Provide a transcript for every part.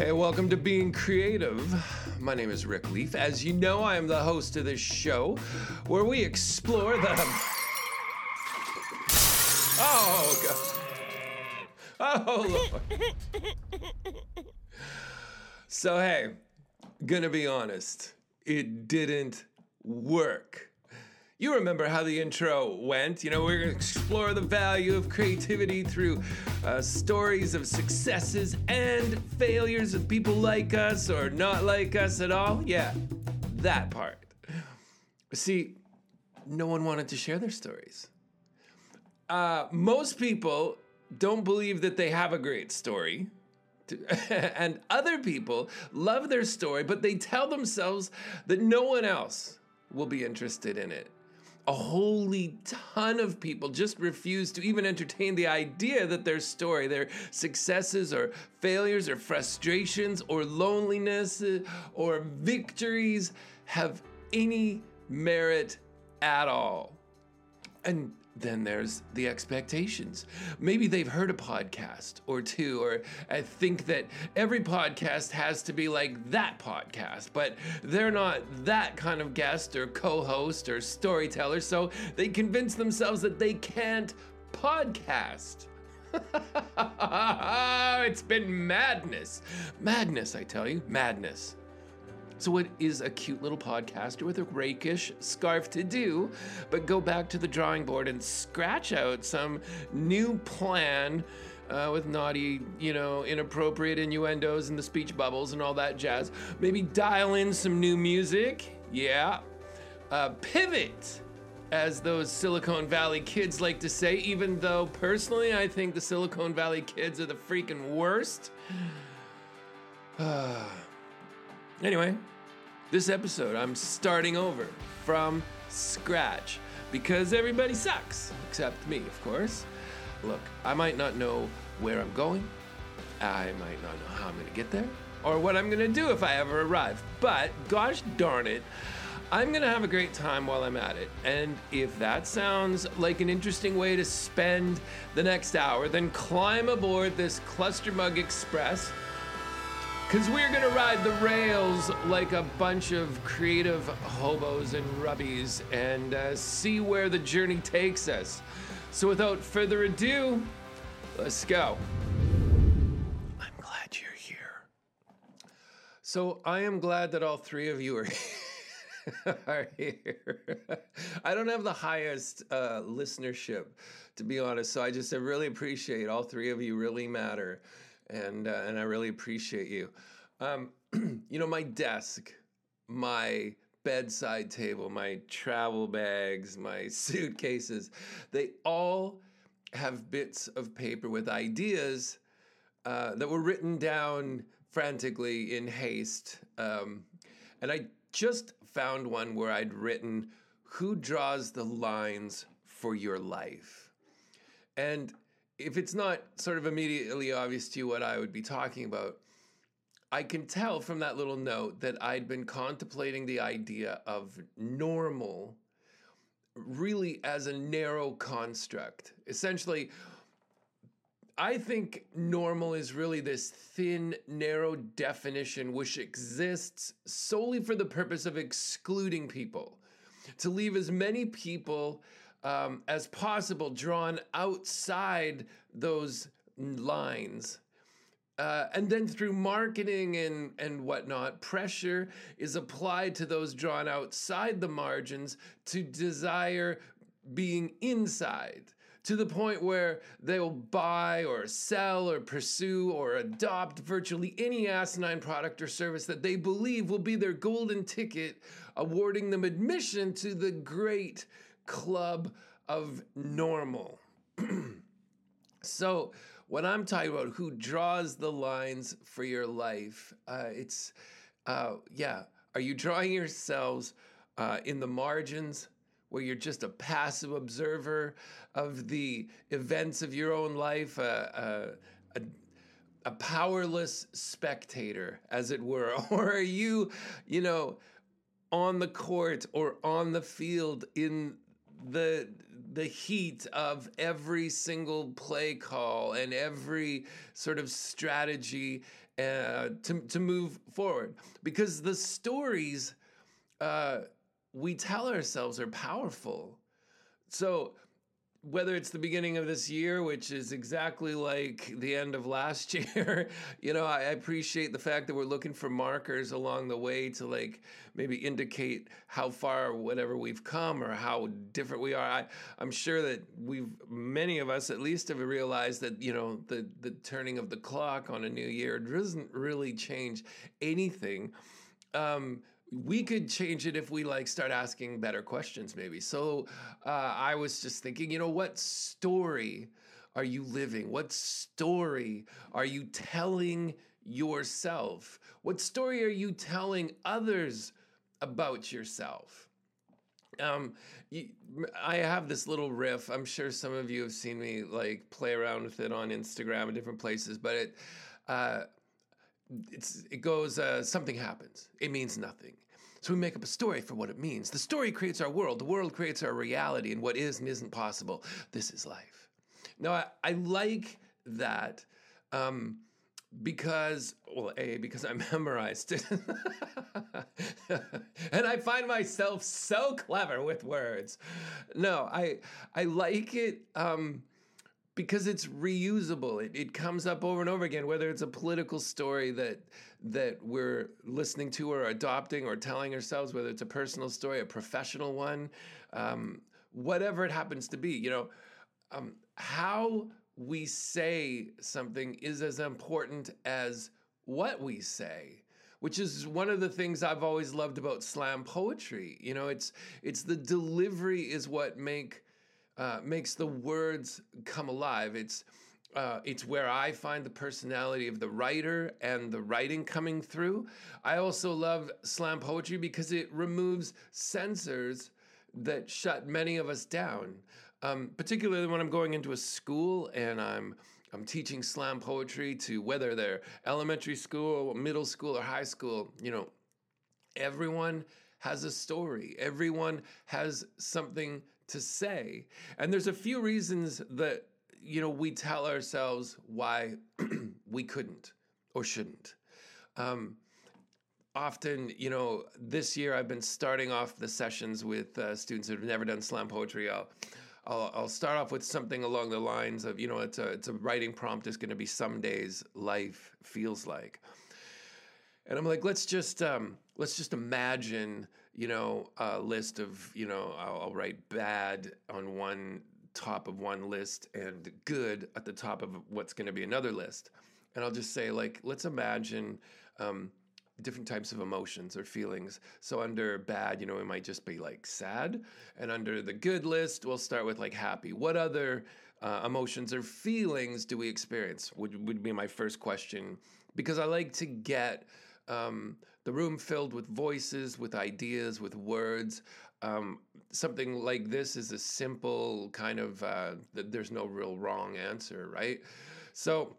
Hey, welcome to Being Creative. My name is Rick Leaf. As you know, I am the host of this show where we explore the. Oh, God. Oh, Lord. So, hey, gonna be honest, it didn't work. You remember how the intro went. You know, we're going to explore the value of creativity through uh, stories of successes and failures of people like us or not like us at all. Yeah, that part. See, no one wanted to share their stories. Uh, most people don't believe that they have a great story. and other people love their story, but they tell themselves that no one else will be interested in it a holy ton of people just refuse to even entertain the idea that their story, their successes or failures or frustrations or loneliness uh, or victories have any merit at all. And then there's the expectations. Maybe they've heard a podcast or two, or I think that every podcast has to be like that podcast, but they're not that kind of guest or co host or storyteller, so they convince themselves that they can't podcast. it's been madness. Madness, I tell you, madness. So it is a cute little podcaster with a rakish scarf to do, but go back to the drawing board and scratch out some new plan uh, with naughty, you know, inappropriate innuendos and the speech bubbles and all that jazz. Maybe dial in some new music. Yeah. Uh, pivot, as those Silicon Valley kids like to say, even though personally I think the Silicon Valley kids are the freaking worst. anyway, this episode, I'm starting over from scratch because everybody sucks, except me, of course. Look, I might not know where I'm going, I might not know how I'm gonna get there, or what I'm gonna do if I ever arrive, but gosh darn it, I'm gonna have a great time while I'm at it. And if that sounds like an interesting way to spend the next hour, then climb aboard this Cluster Mug Express because we're going to ride the rails like a bunch of creative hobos and rubbies and uh, see where the journey takes us. So, without further ado, let's go. I'm glad you're here. So, I am glad that all three of you are are here. I don't have the highest uh, listenership, to be honest. So I just I really appreciate all three of you. Really matter and uh, and I really appreciate you. Um, you know, my desk, my bedside table, my travel bags, my suitcases, they all have bits of paper with ideas uh, that were written down frantically in haste. Um, and I just found one where I'd written, Who draws the lines for your life? And if it's not sort of immediately obvious to you what I would be talking about, I can tell from that little note that I'd been contemplating the idea of normal really as a narrow construct. Essentially, I think normal is really this thin, narrow definition which exists solely for the purpose of excluding people, to leave as many people um, as possible drawn outside those lines. Uh, and then through marketing and, and whatnot, pressure is applied to those drawn outside the margins to desire being inside to the point where they'll buy or sell or pursue or adopt virtually any asinine product or service that they believe will be their golden ticket, awarding them admission to the great club of normal. so, when I'm talking about who draws the lines for your life, uh, it's, uh, yeah, are you drawing yourselves uh, in the margins where you're just a passive observer of the events of your own life, uh, uh, a, a powerless spectator, as it were? Or are you, you know, on the court or on the field in the the heat of every single play call and every sort of strategy uh, to, to move forward. Because the stories uh, we tell ourselves are powerful. So, whether it's the beginning of this year, which is exactly like the end of last year, you know, I appreciate the fact that we're looking for markers along the way to like maybe indicate how far whatever we've come or how different we are. I, I'm sure that we've many of us at least have realized that you know the the turning of the clock on a new year doesn't really change anything. Um, we could change it if we like start asking better questions maybe. So uh, i was just thinking you know what story are you living? What story are you telling yourself? What story are you telling others about yourself? Um, I have this little riff. I'm sure some of you have seen me like play around with it on Instagram and different places, but it, uh, it's it goes uh, something happens. It means nothing. So we make up a story for what it means. The story creates our world. The world creates our reality and what is and isn't possible. This is life. Now i, I like that um, because well a because i memorized it. And i find myself so clever with words. No i i like it um, because it's reusable. It, it comes up over and over again, whether it's a political story that that we're listening to or adopting or telling ourselves, whether it's a personal story, a professional one, um, whatever it happens to be. You know, um, how we say something is as important as what we say which is one of the things I've always loved about slam poetry. You know, it's it's the delivery is what make uh, makes the words come alive. It's uh, it's where I find the personality of the writer and the writing coming through. I also love slam poetry because it removes censors that shut many of us down. Um, particularly when I'm going into a school and I'm I'm teaching slam poetry to whether they're elementary school, middle school, or high school. You know, everyone has a story. Everyone has something to say. And there's a few reasons that, you know, we tell ourselves why we couldn't or shouldn't. Um, often, you know, this year I've been starting off the sessions with uh, students who've never done slam poetry. I'll, I'll, I'll start off with something along the lines of, you know, it's a, it's a writing prompt It's going to be some days life feels like. And I'm like, let's just um, let's just imagine, you know, a list of, you know, I'll, I'll, write bad on one top of one list and good at the top of what's going to be another list. And I'll just say, like, let's imagine um, different types of emotions or feelings. So under bad, you know, it might just be like sad. And under the good list, we'll start with like happy. What other uh, emotions or feelings do we experience? Would would be my first question because I like to get um, the room filled with voices, with ideas, with words. Um, something like this is a simple kind of, uh, there's no real wrong answer, right? So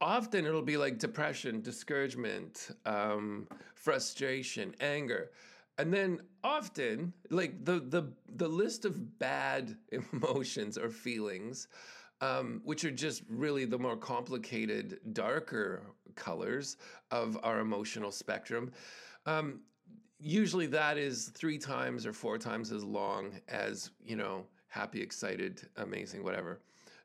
often it'll be like depression, discouragement, um, frustration, anger. And then often, like the the the list of bad emotions or feelings um, which are just really the more complicated, darker colors of our emotional spectrum. Um, usually that is three times or four times as long as, you know, happy, excited, amazing, whatever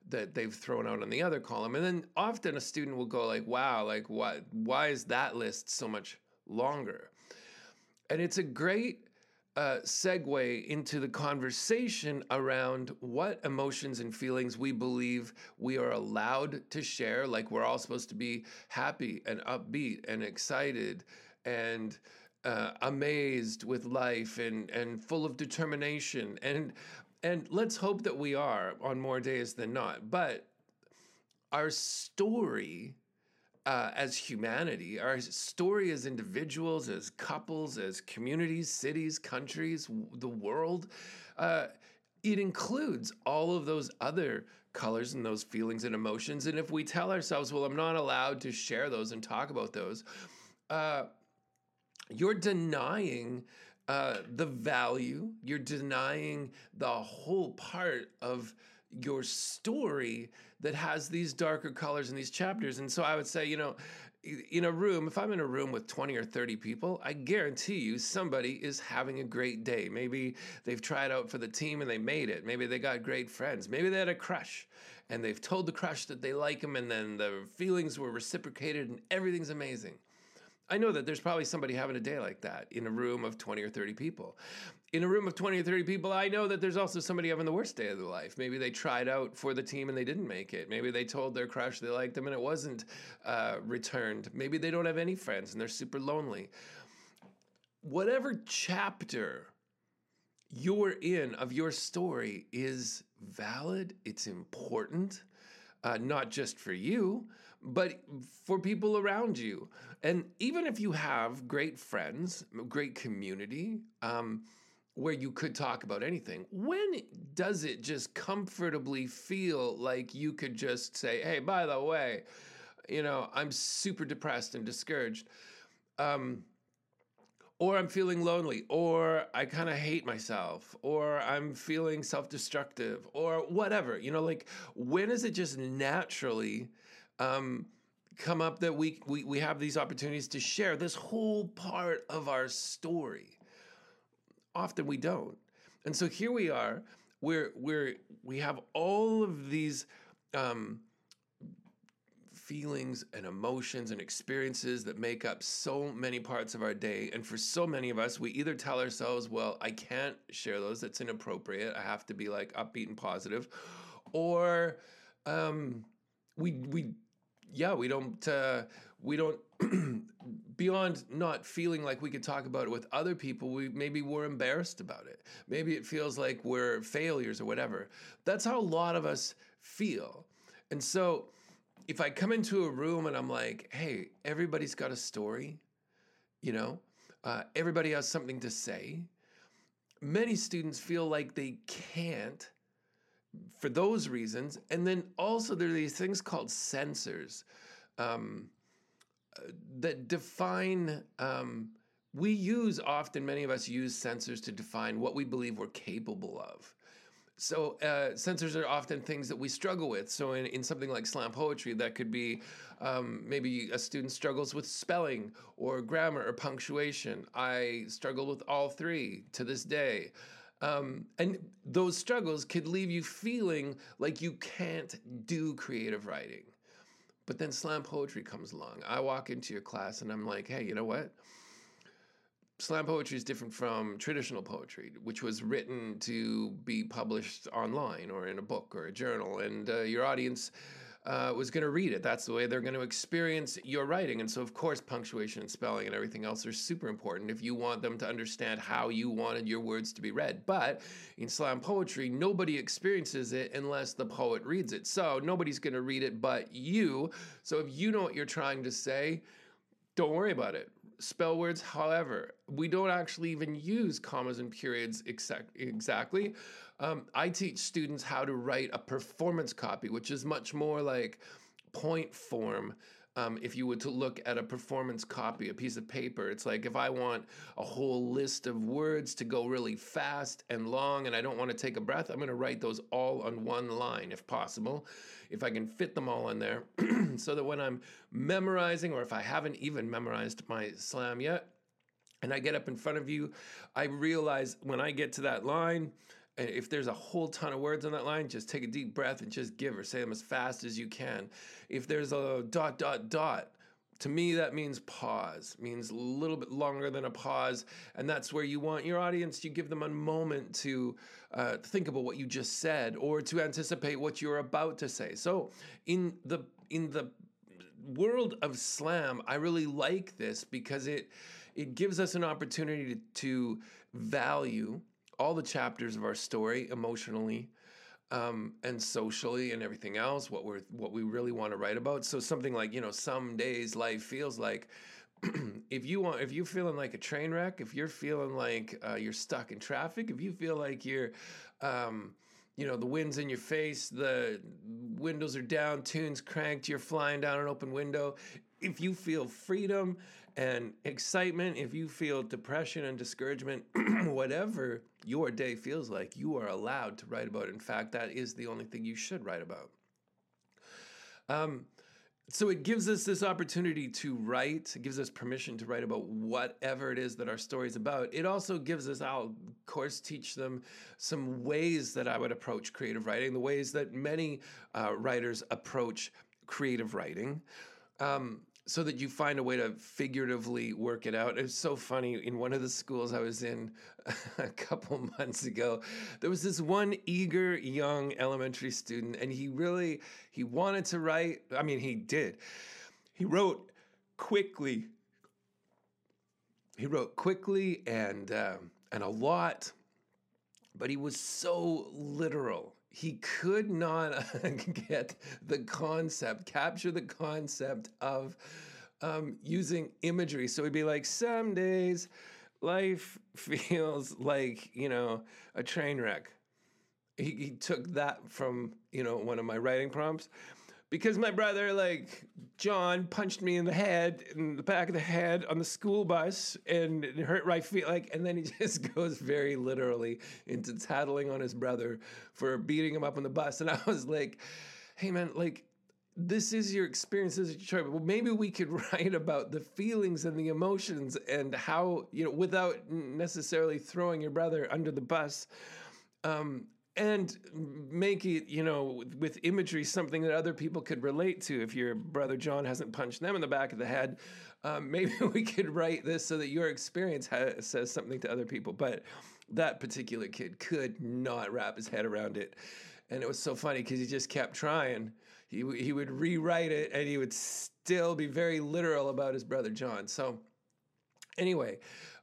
that they've thrown out on the other column. And then often a student will go like, wow, like why why is that list so much longer? And it's a great uh, segue into the conversation around what emotions and feelings we believe we are allowed to share. Like we're all supposed to be happy and upbeat and excited and uh, amazed with life and and full of determination and and let's hope that we are on more days than not. But our story uh, as humanity, our story as individuals, as couples, as communities, cities, countries, the world, uh, it includes all of those other colors and those feelings and emotions. And if we tell ourselves, well, I'm not allowed to share those and talk about those, uh, you're denying uh, the value. You're denying the whole part of your story that has these darker colors in these chapters. And so I would say, you know, in a room, if I'm in a room with 20 or 30 people, I guarantee you somebody is having a great day. Maybe they've tried out for the team and they made it. Maybe they got great friends. Maybe they had a crush and they've told the crush that they like him and then the feelings were reciprocated and everything's amazing. I know that there's probably somebody having a day like that in a room of 20 or 30 people. In a room of 20 or 30 people, I know that there's also somebody having the worst day of their life. Maybe they tried out for the team and they didn't make it. Maybe they told their crush they liked them and it wasn't uh, returned. Maybe they don't have any friends and they're super lonely. Whatever chapter you're in of your story is valid, it's important uh, not just for you, but for people around you. And even if you have great friends, great community, um, where you could talk about anything, when does it just comfortably feel like you could just say, hey, by the way, you know, I'm super depressed and discouraged? Um, or I'm feeling lonely, or I kind of hate myself, or I'm feeling self destructive, or whatever. You know, like when is it just naturally um, come up that we, we, we have these opportunities to share this whole part of our story? Often we don't. And so here we are, where we're, we have all of these. Um, feelings and emotions and experiences that make up so many parts of our day. And for so many of us, we either tell ourselves, well, I can't share those, that's inappropriate. I have to be like upbeat and positive. Or um, we, we, yeah, we don't, uh, we don't, beyond not feeling like we could talk about it with other people, we maybe we're embarrassed about it. Maybe it feels like we're failures or whatever. That's how a lot of us feel. And so, if I come into a room and I'm like, hey, everybody's got a story, you know, uh, everybody has something to say, many students feel like they can't for those reasons. And then also, there are these things called censors um, uh, that define. Um, we use often, many of us use censors to define what we believe we're capable of. So uh, censors are often things that we struggle with. So in, in something like slam poetry, that could be um, maybe a student struggles with spelling or grammar or punctuation. I struggle with all three to this day. Um, and those struggles could leave you feeling like you can't do creative writing. But then slam poetry comes along. I walk into your class and I'm like, hey, you know what? slam poetry is different from traditional poetry, which was written to be published online or in a book or a journal, and uh, your audience uh, was going to read it. That's the way they're going to experience your writing. And so, of course, punctuation and spelling and everything else are super important if you want them to understand how you wanted your words to be read. But in slam poetry, nobody experiences it unless the poet reads it. So, nobody's going to read it but you. So, if you know what you're trying to say, don't worry about it. Spell words, however, we don't actually even use commas and periods exact, exactly. Um, I teach students how to write a performance copy, which is much more like point form um, if you were to look at a performance copy, a piece of paper, it's like if I want a whole list of words to go really fast and long and I don't want to take a breath, I'm going to write those all on one line if possible, if I can fit them all in there, so that when I'm memorizing or if I haven't even memorized my slam yet, and I get up in front of you, I realize when I get to that line, and if there's a whole ton of words on that line, just take a deep breath and just give or say them as fast as you can. If there's a dot, dot, dot, to me that means pause means a little bit longer than a pause and that's where you want your audience you give them a moment to uh, think about what you just said or to anticipate what you're about to say so in the in the world of slam i really like this because it it gives us an opportunity to, to value all the chapters of our story emotionally um, and socially and everything else what we're what we really want to write about. So something like you know some days life feels like if you want if you're feeling like a train wreck if you're feeling like uh, you're stuck in traffic if you feel like you're um, you know the wind's in your face the windows are down tunes cranked you're flying down an open window if you feel freedom and excitement, if you feel depression and discouragement, whatever your day feels like, you are allowed to write about. It. In fact, that is the only thing you should write about. Um, so it gives us this opportunity to write it gives us permission to write about whatever it is that our story is about it also gives us i'll of course teach them some ways that i would approach creative writing the ways that many uh, writers approach creative writing um, so that you find a way to figuratively work it out. It's so funny. In one of the schools I was in a couple months ago, there was this one eager young elementary student, and he really he wanted to write. I mean, he did. He wrote quickly. He wrote quickly and uh, and a lot, but he was so literal he could not get the concept, capture the concept of um, using imagery. So he'd be like, some days life feels like, you know, a train wreck. He, he took that from, you know, one of my writing prompts because my brother, like John, punched me in the head, in the back of the head on the school bus, and it hurt right feet. Like, and then he just goes very literally into tattling on his brother for beating him up on the bus. And I was like, "Hey, man, like." This is your experience as a child. Well, maybe we could write about the feelings and the emotions and how, you know, without necessarily throwing your brother under the bus. Um, and make it, you know, with imagery something that other people could relate to. If your brother John hasn't punched them in the back of the head, um, maybe we could write this so that your experience says something to other people. But that particular kid could not wrap his head around it. And it was so funny because he just kept trying. He, he would rewrite it and he would still be very literal about his brother John. So, anyway,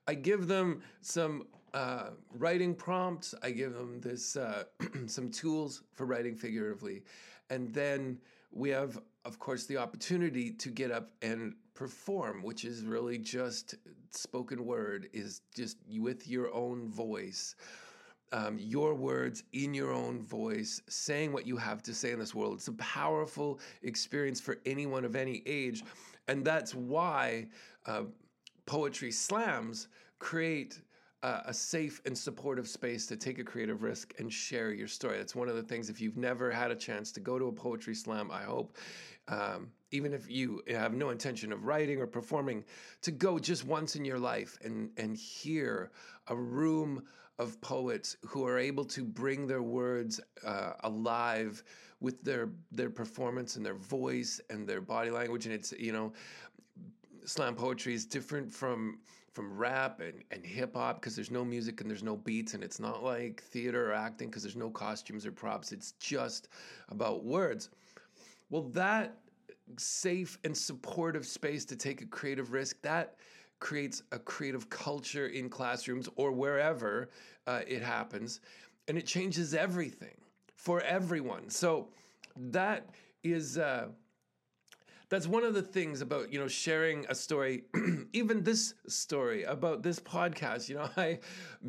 I give them some uh, writing prompts. I give them this uh, some tools for writing figuratively, and then we have, of course, the opportunity to get up and perform, which is really just spoken word, is just with your own voice. Um, your words in your own voice, saying what you have to say in this world. It's a powerful experience for anyone of any age. And that's why uh, poetry slams create uh, a safe and supportive space to take a creative risk and share your story. That's one of the things. If you've never had a chance to go to a poetry slam, I hope, um, even if you have no intention of writing or performing, to go just once in your life and and hear a room of poets who are able to bring their words uh, alive with their their performance and their voice and their body language. And it's you know, slam poetry is different from from rap and, and hip hop because there's no music and there's no beats and it's not like theater or acting because there's no costumes or props. It's just about words. Well, that safe and supportive space to take a creative risk, that creates a creative culture in classrooms or wherever uh, it happens. And it changes everything for everyone. So that is. Uh, that's one of the things about you know sharing a story even this story about this podcast you know i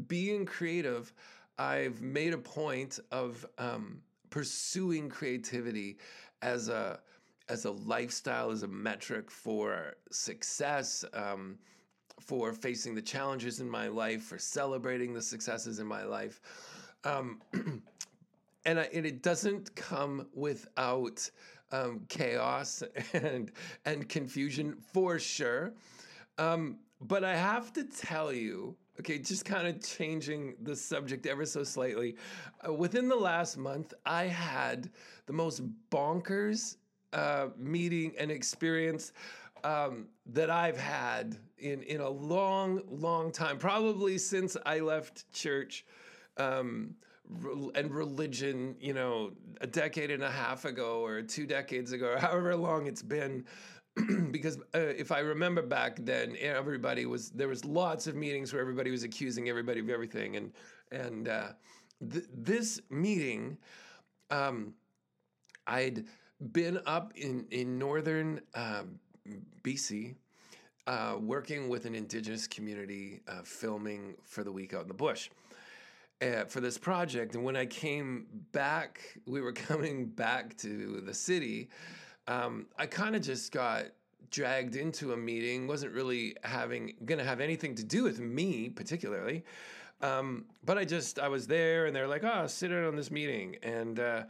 being creative i've made a point of um, pursuing creativity as a as a lifestyle as a metric for success um, for facing the challenges in my life for celebrating the successes in my life. Um, and, I, and it doesn't come without um, chaos and and confusion for sure. Um, but I have to tell you, okay, just kind of changing the subject ever so slightly. Uh, within the last month, I had the most bonkers uh, meeting and experience um, that I've had in in a long, long time, probably since I left church. Um, and religion, you know, a decade and a half ago or two decades ago or however long it's been. because uh, if I remember back then, everybody was there was lots of meetings where everybody was accusing everybody of everything, and and uh, th- this meeting, um, I'd been up in in northern um, BC, uh, working with an indigenous community, uh, filming for the week out in the bush uh, for this project. And when I came back, we were coming back to the city. Um, I kind of just got dragged into a meeting, wasn't really having going to have anything to do with me particularly. Um, but I just I was there, and they're like, "Oh, sit in on this meeting," and uh,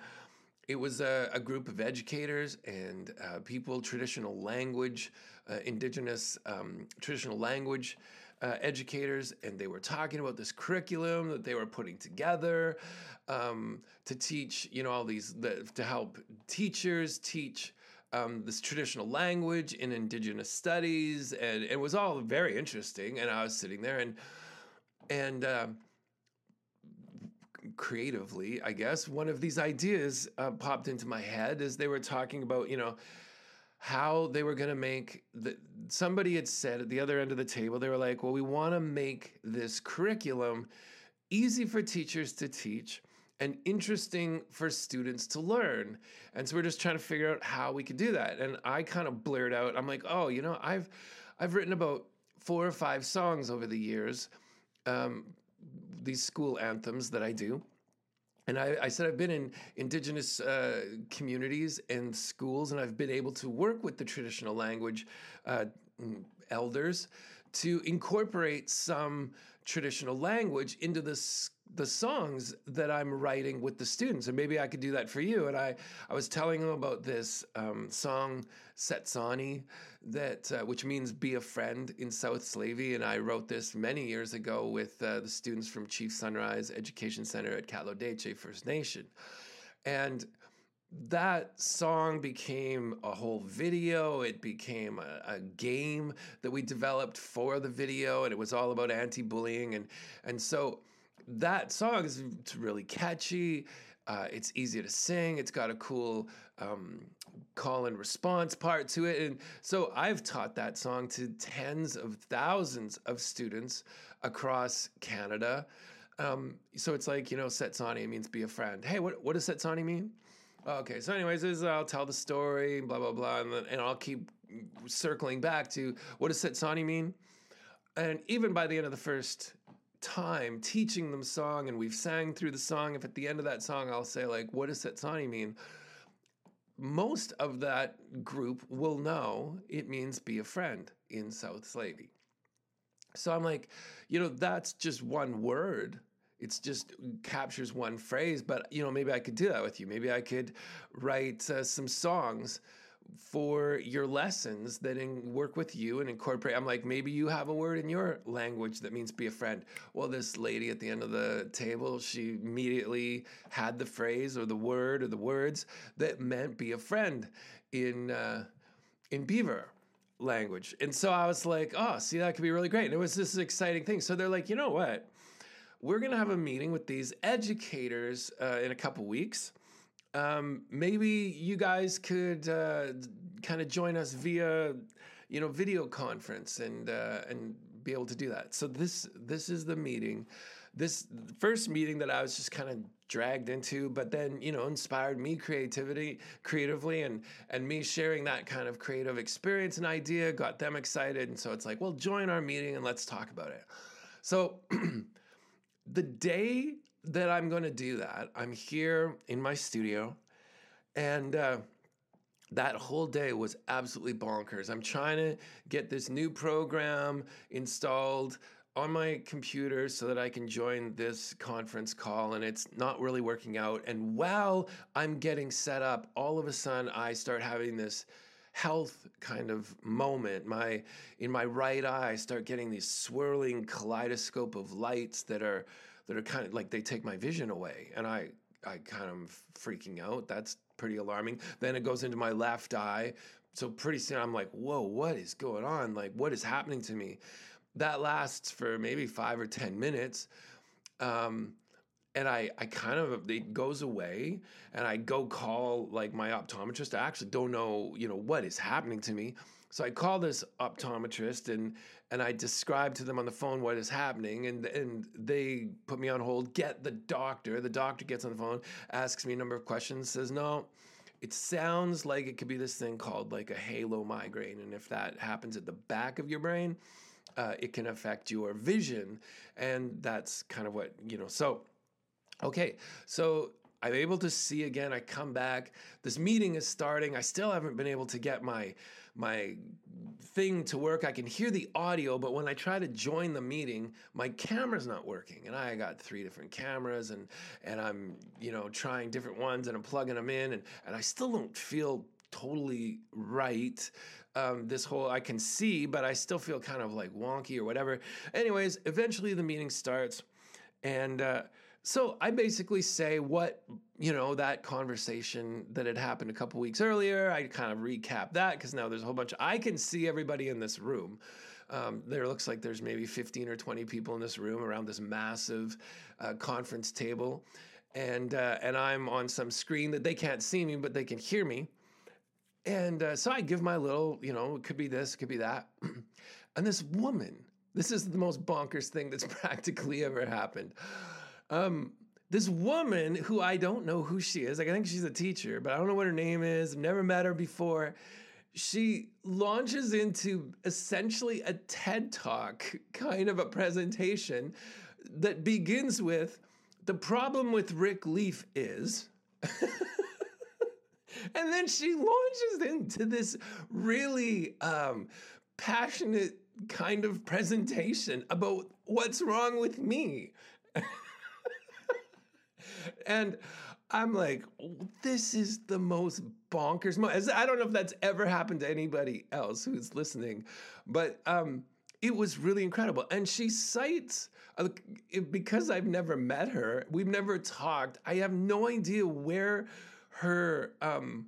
it was a, a, group of educators and uh, people, traditional language, uh, indigenous um, traditional language uh, educators, and they were talking about this curriculum that they were putting together um, to teach, you know, all these the, to help teachers teach. Um, this traditional language in indigenous studies, and it was all very interesting. And I was sitting there, and and uh, creatively, I guess, one of these ideas uh, popped into my head as they were talking about, you know, how they were going to make the somebody had said at the other end of the table they were like well we want to make this curriculum easy for teachers to teach and interesting for students to learn. And so we're just trying to figure out how we could do that. And i kind of blurred out i'm like oh you know i've i've written about four or five songs over the years um, these school anthems that i do and I, I, said I've been in indigenous uh, communities and schools, and I've been able to work with the traditional language uh, elders to incorporate some traditional language into the the songs that I'm writing with the students, and maybe I could do that for you. And I, I was telling them about this um, song Setsani, that uh, which means "be a friend" in South Slavey, and I wrote this many years ago with uh, the students from Chief Sunrise Education Center at K'atl'odeeche First Nation, and that song became a whole video. It became a, a, game that we developed for the video, and it was all about anti-bullying, and and so that song is really catchy. Uh, it's easy to sing. It's got a cool um, call and response part to it. And so I've taught that song to tens of thousands of students across Canada. Um, so it's like, you know, Setsani means be a friend. Hey, what, what does Setsani mean? Okay, so anyways, is I'll tell the story, blah, blah, blah, and, then, and I'll keep circling back to what does Setsani mean? And even by the end of the first time teaching them song and we've sang through the song, if at the end of that song I'll say, like, what does Setsani mean? Most of that group will know it means be a friend in South Slavey. So I'm like, you know, that's just one word. It's just captures one phrase, but you know, maybe I could do that with you. Maybe I could write uh, some songs for your lessons that in, work with you and incorporate. I'm like, maybe you have a word in your language that means be a friend. Well, this lady at the end of the table, she immediately had the phrase or the word or the words that meant be a friend in uh, in Beaver language. And so I was like, oh, see, that could be really great. And it was this exciting thing. So they're like, you know what? We're going to have a meeting with these educators uh, in a couple weeks um, maybe you guys could uh, kind of join us via, you know, video conference and uh, and be able to do that. So this this is the meeting, this first meeting that I was just kind of dragged into, but then you know inspired me creativity creatively and and me sharing that kind of creative experience and idea got them excited, and so it's like, well, join our meeting and let's talk about it. So. the day that I'm going to do that. I'm here in my studio, and uh, that whole day was absolutely bonkers. I'm trying to get this new program installed on my computer so that I can join this conference call, and it's not really working out. And while I'm getting set up, all of a sudden I start having this health kind of moment. My in my right eye, I start getting these swirling kaleidoscope of lights that are that are kind of like they take my vision away, and I I kind of freaking out. That's pretty alarming. Then it goes into my left eye. So pretty soon I'm like, whoa, what is going on? Like, what is happening to me? That lasts for maybe five or 10 minutes. Um, and I, I kind of it goes away and I go call like my optometrist. I actually don't know, you know, what is happening to me. So I call this optometrist and and I describe to them on the phone what is happening and and they put me on hold, get the doctor. The doctor gets on the phone, asks me a number of questions, says, "No, it sounds like it could be this thing called like a halo migraine and if that happens at the back of your brain, uh, it can affect your vision and that's kind of what, you know. So okay, so I'm able to see again. I come back. This meeting is starting. I still haven't been able to get my my thing to work. I can hear the audio, but when I try to join the meeting, my camera's not working. And I got three different cameras and and I'm, you know, trying different ones and I'm plugging them in and and I still don't feel totally right. Um, this whole I can see, but I still feel kind of like wonky or whatever. Anyways, eventually the meeting starts, and uh, so I basically say what, you know, that conversation that had happened a couple weeks earlier. I kind of recap that because now there's a whole bunch. I can see everybody in this room. Um, there looks like there's maybe 15 or 20 people in this room around this massive uh, conference table. And, uh, and I'm on some screen that they can't see me, but they can hear me. And uh, so I give my little, you know, it could be this, it could be that. and this woman, this is the most bonkers thing that's practically ever happened. Um, this woman who I don't know who she is, like I think she's a teacher, but I don't know what her name is. I've never met her before. She launches into essentially a TED Talk kind of a presentation that begins with the problem with Rick Leaf is. and then she launches into this really um, passionate kind of presentation about what's wrong with me. And I'm like, this is the most bonkers moment. I don't know if that's ever happened to anybody else who's listening, but um, it was really incredible. And she cites, uh, because I've never met her, we've never talked, I have no idea where her. Um,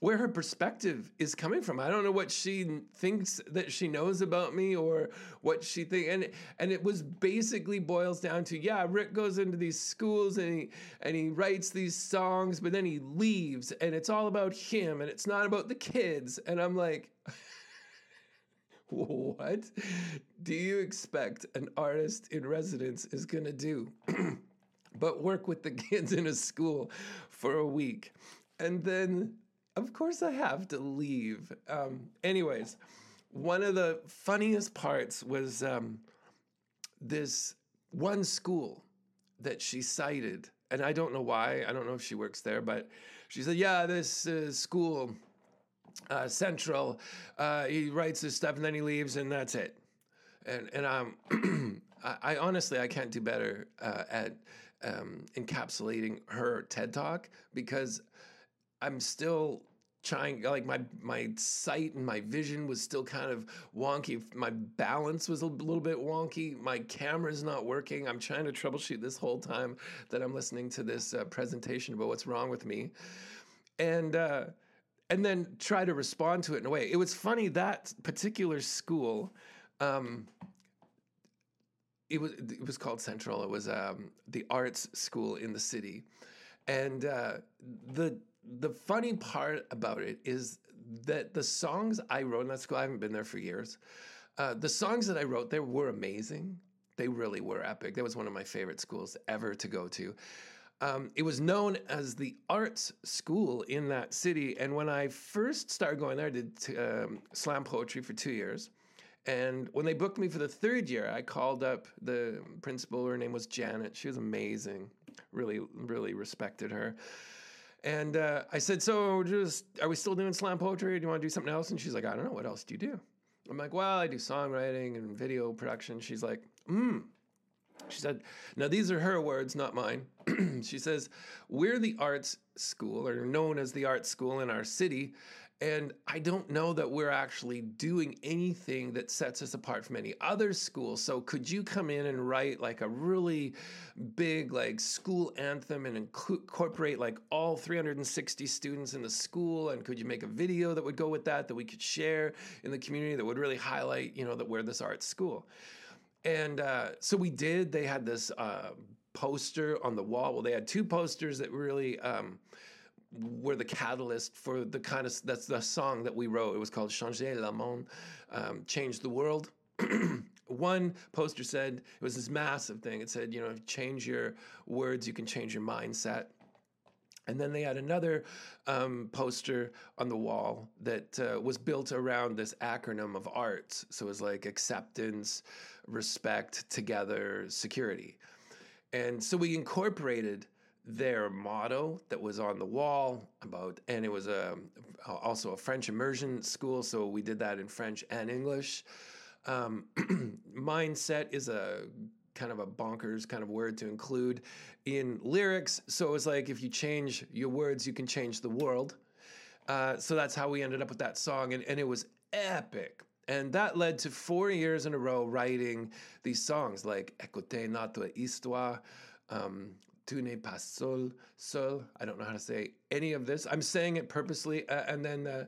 where her perspective is coming from. I don't know what she thinks that she knows about me or what she think and and it was basically boils down to yeah, Rick goes into these schools and he and he writes these songs but then he leaves and it's all about him and it's not about the kids and I'm like what do you expect an artist in residence is going to do? but work with the kids in a school for a week. And then of course I have to leave. Um, anyways, one of the funniest parts was um, this one school that she cited, and I don't know why. I don't know if she works there, but she said, "Yeah, this uh, school, uh, Central. Uh, he writes his stuff and then he leaves, and that's it." And and um, I, I, honestly I can't do better uh, at um, encapsulating her TED talk because I'm still trying like my my sight and my vision was still kind of wonky. My balance was a little bit wonky. My camera's not working. I'm trying to troubleshoot this whole time that i'm listening to this uh, presentation about what's wrong with me. And uh, and then try to respond to it in a way. It was funny that particular school um, it was it was called central. It was um, the arts school in the city. And uh, the the funny part about it is that the songs I wrote in that school, I haven't been there for years. Uh, the songs that I wrote there were amazing. They really were epic. That was one of my favorite schools ever to go to. Um, it was known as the arts school in that city. And when I first started going there, I did um, slam poetry for two years. And when they booked me for the third year, I called up the principal. Her name was Janet. She was amazing. Really, really respected her. And uh, I said, "So, just are we still doing slam poetry? Or do you want to do something else?" And she's like, "I don't know. What else do you do?" I'm like, "Well, I do songwriting and video production." She's like, "Hmm." She said, "Now these are her words, not mine." she says, "We're the arts school, or known as the arts school in our city, and I don't know that we're actually doing anything that sets us apart from any other school. So could you come in and write like a really big like school anthem and incorporate like all 360 students in the school? And could you make a video that would go with that that we could share in the community that would really highlight, you know, that we're this art school? And uh, so we did. They had this uh, poster on the wall. Well, they had two posters that really. Um, were the catalyst for the kind of that's the song that we wrote. It was called Changer le monde, um, change the world. One poster said it was this massive thing. It said, you know, change your words, you can change your mindset. And then they had another um, poster on the wall that uh, was built around this acronym of arts. So it was like acceptance, respect, together, security. And so we incorporated their motto that was on the wall about, and it was a also a French immersion school, so we did that in French and English. Um, mindset is a kind of a bonkers kind of word to include in lyrics. So it was like if you change your words, you can change the world. Uh, so that's how we ended up with that song, and, and it was epic. And that led to four years in a row writing these songs like Écoutez notre histoire, um, Tu n'es pas seul, seul. I don't know how to say any of this. I'm saying it purposely. Uh, and then uh,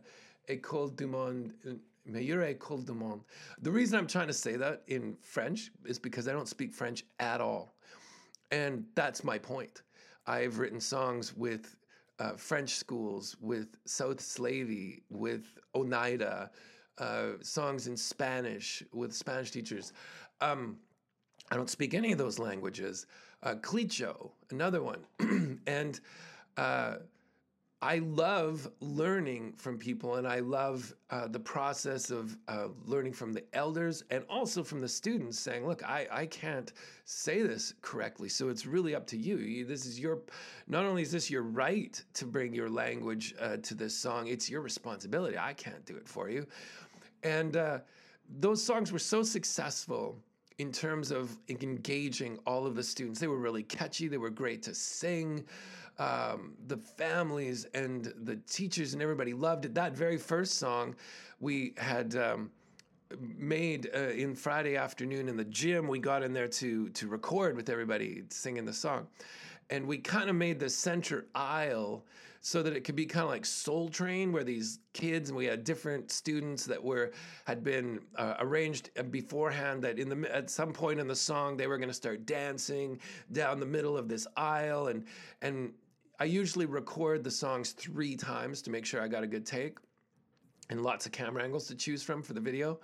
École du Monde, meilleure École du Monde. The reason I'm trying to say that in French is because I don't speak French at all. And that's my point. I've written songs with uh, French schools, with South Slavey, with Oneida, uh, songs in Spanish with Spanish teachers. Um, I don't speak any of those languages. Uh, Tłı̨chǫ, another one. and uh, I love learning from people, and I love uh, the process of uh, learning from the elders and also from the students saying, Look, I, I can't say this correctly. So it's really up to you. This is your, not only is this your right to bring your language uh, to this song, it's your responsibility. I can't do it for you. And uh, those songs were so successful in terms of engaging all of the students. They were really catchy, they were great to sing. Um, the families and the teachers and everybody loved it. That very first song we had. Um, made uh, in Friday afternoon in the gym. We got in there to to record with everybody singing the song, and we kind of made the center aisle so that it could be kind of like Soul Train, where these kids and we had different students that were had been uh, arranged beforehand. That in the at some point in the song they were going to start dancing down the middle of this aisle, and and I usually record the songs three times to make sure I got a good take, and lots of camera angles to choose from for the video.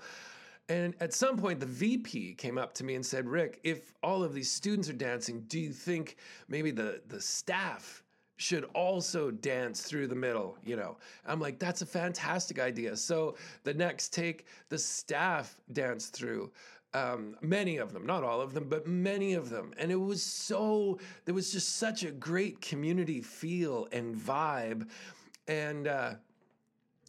And at some point, the VP came up to me and said, Rick, if all of these students are dancing, do you think maybe the, the staff should also dance through the middle, you know. I'm like, that's a fantastic idea. So the next take, the staff danced through. Um, many of them, not all of them, but many of them. And it was so, there was just such a great community feel and vibe. And uh,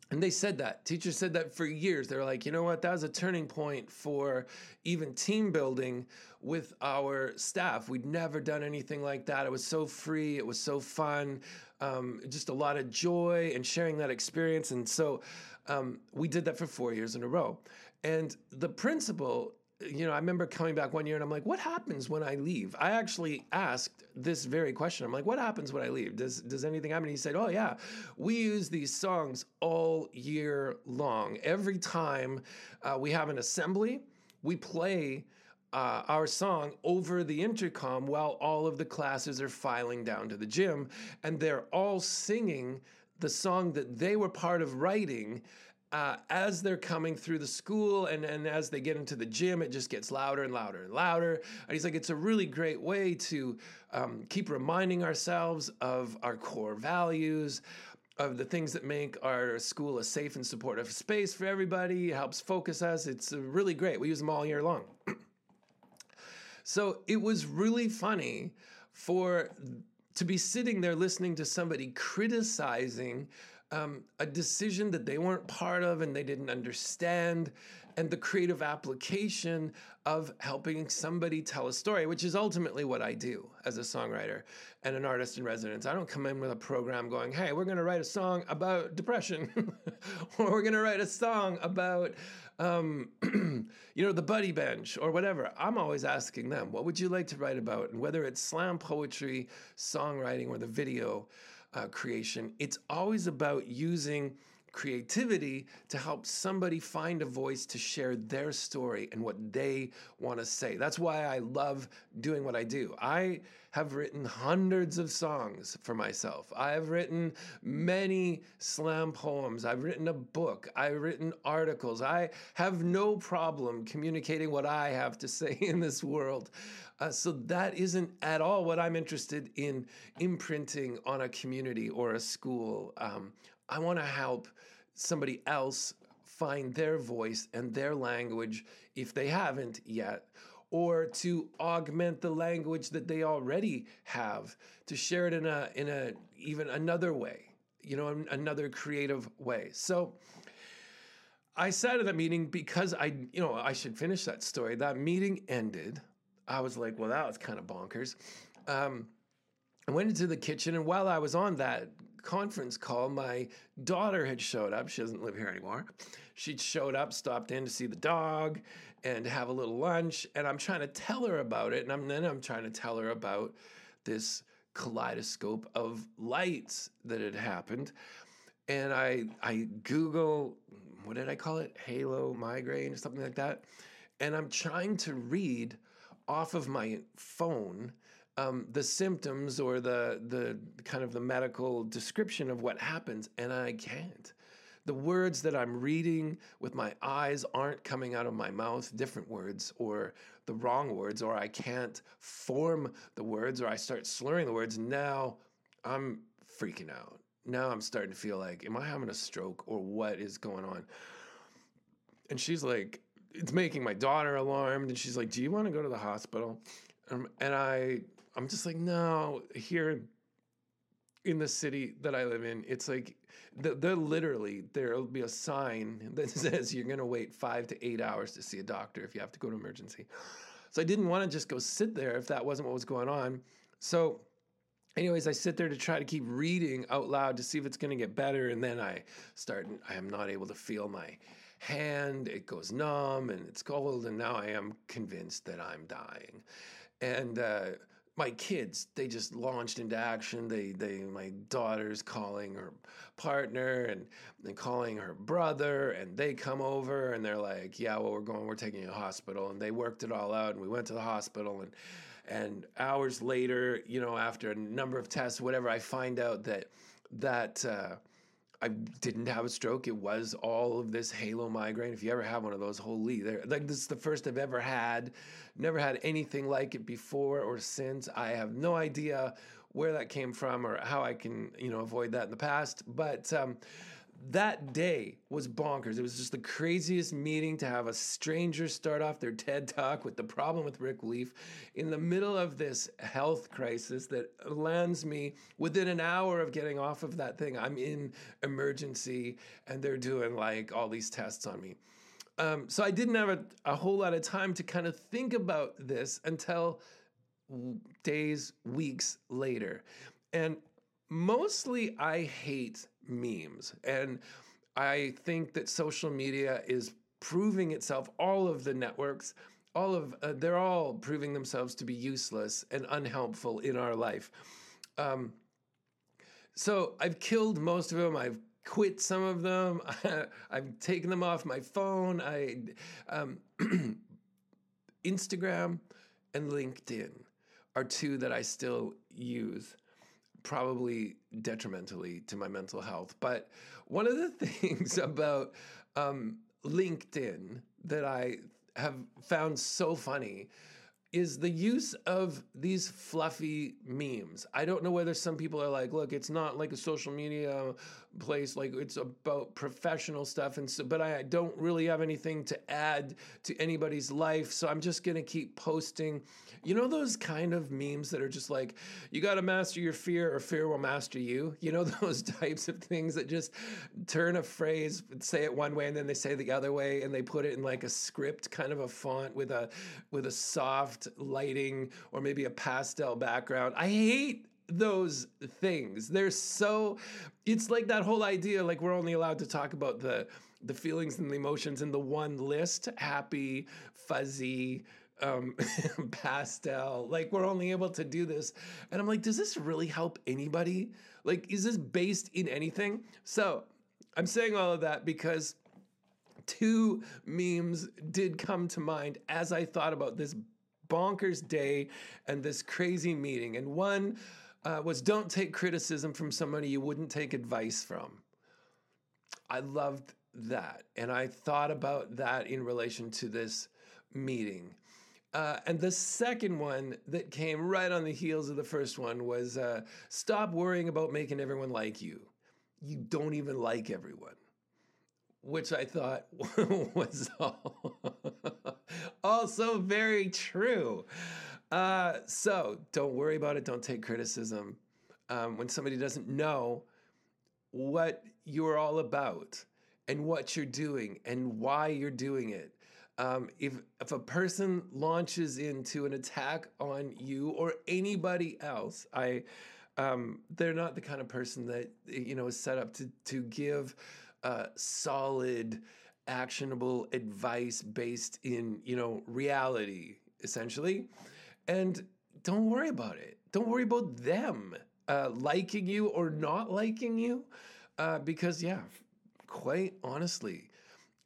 and they said that. Teachers said that for years. They're like, you know what? That was a turning point for even team building with our staff. We'd never done anything like that. It was so free. It was so fun. Um, just a lot of joy and sharing that experience. And so um, we did that for four years in a row. And the principal you know, I remember coming back one year and I'm like, what happens when I leave? I actually asked this very question. I'm like, what happens when I leave? Does does anything happen? He said, Oh yeah, we use these songs all year long. Every time uh, we have an assembly, we play uh, our song over the intercom while all of the classes are filing down to the gym, and they're all singing the song that they were part of writing uh, as they're coming through the school and, and as they get into the gym, it just gets louder and louder and louder. And he's like, it's a really great way to um, keep reminding ourselves of our core values, of the things that make our school a safe and supportive space for everybody, it helps focus us. It's really great. We use them all year long. so it was really funny for to be sitting there listening to somebody criticizing um, a decision that they weren't part of and they didn't understand, and the creative application of helping somebody tell a story, which is ultimately what I do as a songwriter and an artist in residence. I don't come in with a program going, hey, we're going to write a song about depression, or we're going to write a song about, um, you know, the buddy bench or whatever. I'm always asking them, what would you like to write about? And whether it's slam poetry, songwriting, or the video uh, creation. It's always about using creativity to help somebody find a voice to share their story and what they want to say. That's why I love doing what I do. I have written hundreds of songs for myself. I have written many slam poems. I've written a book. I've written articles. I have no problem communicating what I have to say in this world. Uh, so that isn't at all what I'm interested in imprinting on a community or a school. Um, I want to help somebody else find their voice and their language if they haven't yet, or to augment the language that they already have to share it in a in a even another way you know another creative way so i sat at that meeting because i you know i should finish that story that meeting ended i was like well that was kind of bonkers um, I went into the kitchen, and while I was on that conference call, my daughter had showed up. She doesn't live here anymore. She showed up, stopped in to see the dog and have a little lunch. And I'm trying to tell her about it. And I'm, then I'm trying to tell her about this kaleidoscope of lights that had happened. And I, I Google, what did I call it? Halo migraine or something like that. And I'm trying to read off of my phone um, the symptoms or the the kind of the medical description of what happens, and I can't. The words that I'm reading with my eyes aren't coming out of my mouth, different words, or the wrong words, or I can't form the words, or I start slurring the words. Now I'm freaking out. Now I'm starting to feel like, am I having a stroke or what is going on? And she's like, it's making my daughter alarmed. And she's like, do you want to go to the hospital? Um, and I I'm just like, no, here in the city that I live in, it's like they're literally there'll be a sign that says you're going to wait five to eight hours to see a doctor if you have to go to emergency. So I didn't want to just go sit there if that wasn't what was going on. So, anyways, I sit there to try to keep reading out loud to see if it's going to get better, and then I start. I am not able to feel my hand; it goes numb and it's cold, and now I am convinced that I'm dying, and. Uh, my kids they just launched into action they they my daughter's calling her partner and and calling her brother and they come over and they're like yeah well we're going we're taking you to hospital and they worked it all out and we went to the hospital and and hours later you know after a number of tests whatever i find out that that uh, I didn't have a stroke. It was all of this halo migraine. If you ever have one of those, holy, like this is the first I've ever had. Never had anything like it before or since. I have no idea where that came from or how I can, you know, avoid that in the past. But um, that day was bonkers. It was just the craziest meeting to have a stranger start off their TED talk with the problem with Rick Leaf in the middle of this health crisis that lands me within an hour of getting off of that thing. I'm in emergency and they're doing like all these tests on me. Um, so I didn't have a, a whole lot of time to kind of think about this until days, weeks later. And mostly I hate memes. And I think that social media is proving itself, all of the networks, all of uh, they're all proving themselves to be useless and unhelpful in our life. Um, so I've killed most of them. I've quit some of them. I've taken them off my phone. I um, Instagram and LinkedIn are two that I still use probably detrimentally to my mental health. But one of the things about um, LinkedIn that I have found so funny is the use of these fluffy memes. I don't know whether some people are like, look, it's not like a social media place, like it's about professional stuff, and so, but I don't really have anything to add to anybody's life, so I'm just gonna keep posting. You know those kind of memes that are just like, you got to master your fear, or fear will master you. You know those types of things that just turn a phrase, say it one way, and then they say the other way, and they put it in like a script kind of a font with a with a soft soft lighting or maybe a pastel background. I hate those things. They're so it's like that whole idea like we're only allowed to talk about the the feelings and the emotions in the one list, happy, fuzzy, um, pastel. Like we're only able to do this. And I'm like, does this really help anybody? Like, is this based in anything? So I'm saying all of that because two memes did come to mind as I thought about this bonkers day and this crazy meeting. And one uh, was don't take criticism from somebody you wouldn't take advice from. I loved that. And I thought about that in relation to this meeting. Uh, and the second one that came right on the heels of the first one was uh, stop worrying about making everyone like you. You don't even like everyone which I thought was all, also very true. Uh, so don't worry about it. Don't take criticism. Um, when somebody doesn't know what you're all about and what you're doing and why you're doing it, um, if if a person launches into an attack on you or anybody else, I um, they're not the kind of person that you know is set up to to give uh, solid, actionable advice based in you know reality, essentially. And don't worry about it. Don't worry about them uh, liking you or not liking you, uh, because yeah, quite honestly.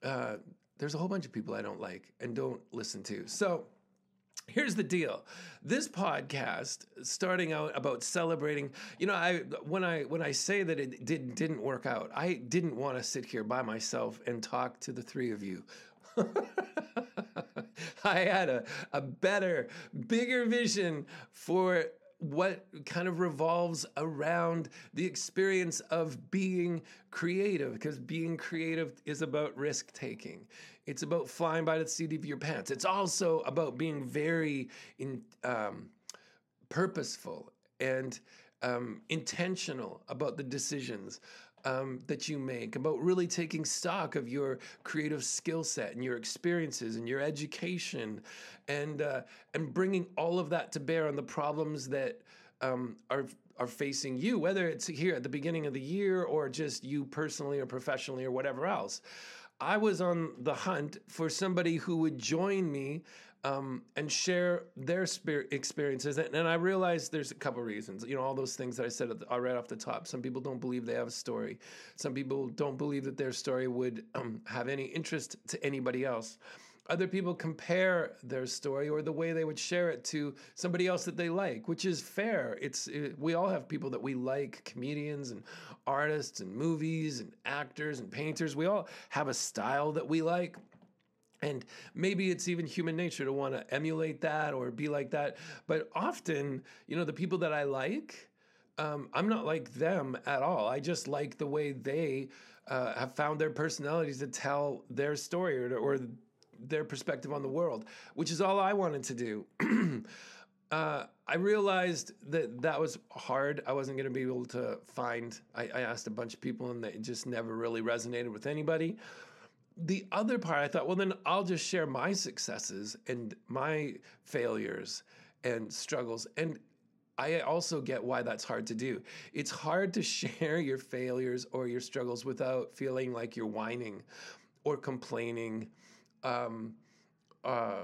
Uh, there's a whole bunch of people I don't like and don't listen to. So here's the deal this podcast starting out about celebrating you know i when i when i say that it did, didn't work out i didn't want to sit here by myself and talk to the three of you i had a, a better bigger vision for what kind of revolves around the experience of being creative because being creative is about risk taking. It's about flying by the seat of your pants. It's also about being very in, um, purposeful and um, intentional about the decisions um, that you make, about really taking stock of your creative skill set and your experiences and your education, and uh, and bringing all of that to bear on the problems that um, are are facing you, whether it's here at the beginning of the year or just you personally or professionally or whatever else. I was on the hunt for somebody who would join me um, and share their experiences. And, and, I realized there's a couple reasons. You know, all those things that I said right off the top. Some people don't believe they have a story. Some people don't believe that their story would um, have any interest to anybody else. Other people compare their story or the way they would share it to somebody else that they like, which is fair. It's it, we all have people that we like, comedians and artists and movies and actors and painters. We all have a style that we like. And maybe it's even human nature to want to emulate that or be like that. But often, you know, the people that I like, um, I'm not like them at all. I just like the way they uh, have found their personalities to tell their story or, or their perspective on the world, which is all I wanted to do. uh, I realized that that was hard. I wasn't going to be able to find. I, I, asked a bunch of people, and they just never really resonated with anybody. The other part, I thought, well, then I'll just share my successes and my failures and struggles. And I also get why that's hard to do. It's hard to share your failures or your struggles without feeling like you're whining or complaining um, uh,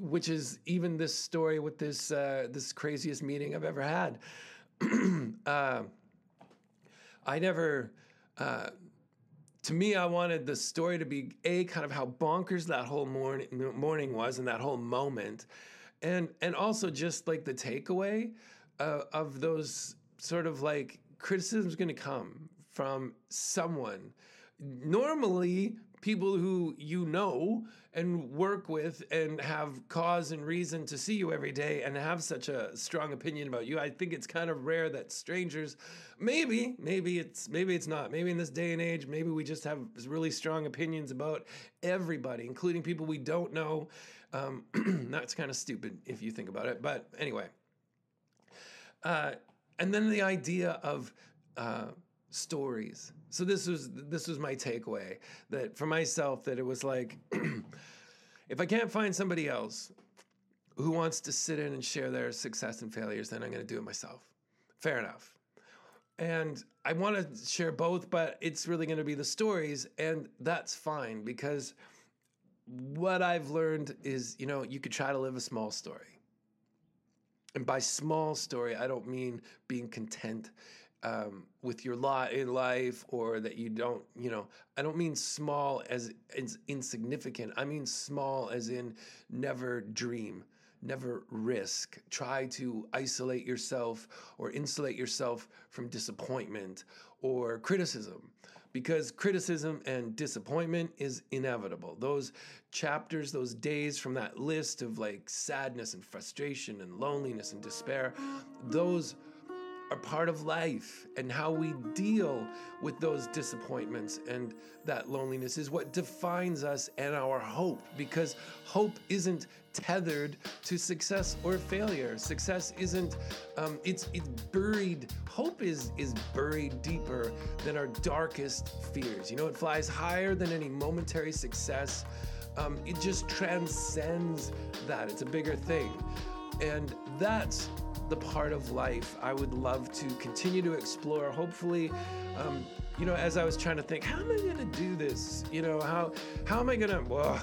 which is even this story with this uh, this craziest meeting I've ever had. uh, I never. To me, I wanted the story to be a kind of how bonkers that whole morning morning was and that whole moment, and and also just like the takeaway uh, of those sort of like criticisms going to come from someone. Normally people who you know and work with and have cause and reason to see you every day and have such a strong opinion about you. I think it's kind of rare that strangers maybe maybe it's maybe it's not. Maybe in this day and age maybe we just have really strong opinions about everybody including people we don't know. Um, that's kind of stupid if you think about it. But anyway. Uh, and then the idea of uh, stories. So this was this was my takeaway that for myself that it was like if I can't find somebody else who wants to sit in and share their success and failures, then I'm going to do it myself. Fair enough. And I want to share both, but it's really going to be the stories, and that's fine because what I've learned is, you know, you could try to live a small story. And by small story, I don't mean being content um, with your lot in life or that you don't, you know, I don't mean small as, as insignificant. I mean small as in never dream, never risk. Try to isolate yourself or insulate yourself from disappointment or criticism because criticism and disappointment is inevitable. Those chapters, those days from that list of like sadness and frustration and loneliness and despair, those are part of life and how we deal with those disappointments and that loneliness is what defines us and our hope because hope isn't tethered to success or failure. Success isn't um, it's it's buried hope is is buried deeper than our darkest fears. You know it flies higher than any momentary success. Um, it just transcends that. It's a bigger thing. And that's the part of life I would love to continue to explore. Hopefully, um, you know, as I was trying to think, how am I going to do this? You know, how how am I going to? Well,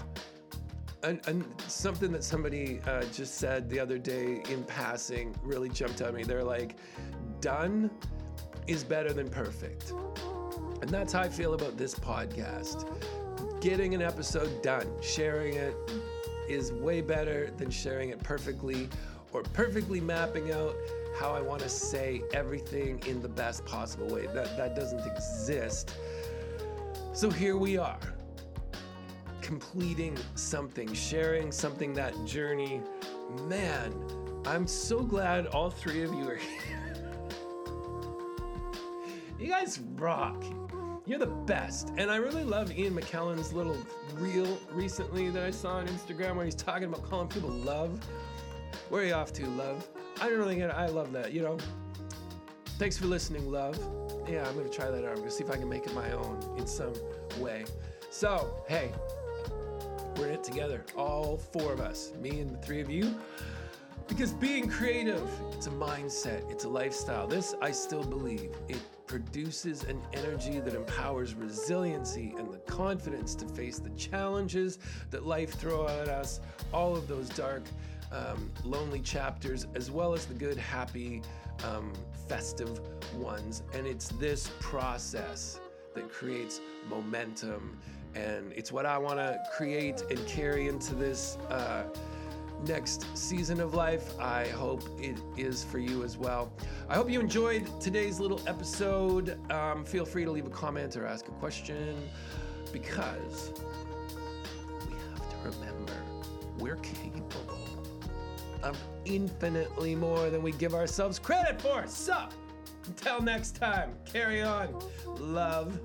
and, and, something that somebody uh, just said the other day in passing really jumped at me. They're like, "Done is better than perfect," and that's how I feel about this podcast. Getting an episode done, sharing it is way better than sharing it perfectly or perfectly mapping out how I want to say everything in the best possible way. That, that doesn't exist. So here we are, completing something, sharing something, that journey. Man, I'm so glad all three of you are here. you guys rock. You're the best. And I really love Ian McKellen's little reel recently that I saw on Instagram where he's talking about calling people love. Where are you off to, love? I don't really get it. I love that, you know. Thanks for listening, love. Yeah, I'm gonna try that out. I'm gonna see if I can make it my own in some way. So, hey, we're in it together, all four of us, me and the three of you. Because being creative, it's a mindset, it's a lifestyle. This I still believe. It produces an energy that empowers resiliency and the confidence to face the challenges that life throws at us, all of those dark um, lonely chapters, as well as the good, happy, um, festive ones. And it's this process that creates momentum. And it's what I want to create and carry into this uh, next season of life. I hope it is for you as well. I hope you enjoyed today's little episode. Um, feel free to leave a comment or ask a question because we have to remember we're capable of infinitely more than we give ourselves credit for. So, until next time, carry on. Love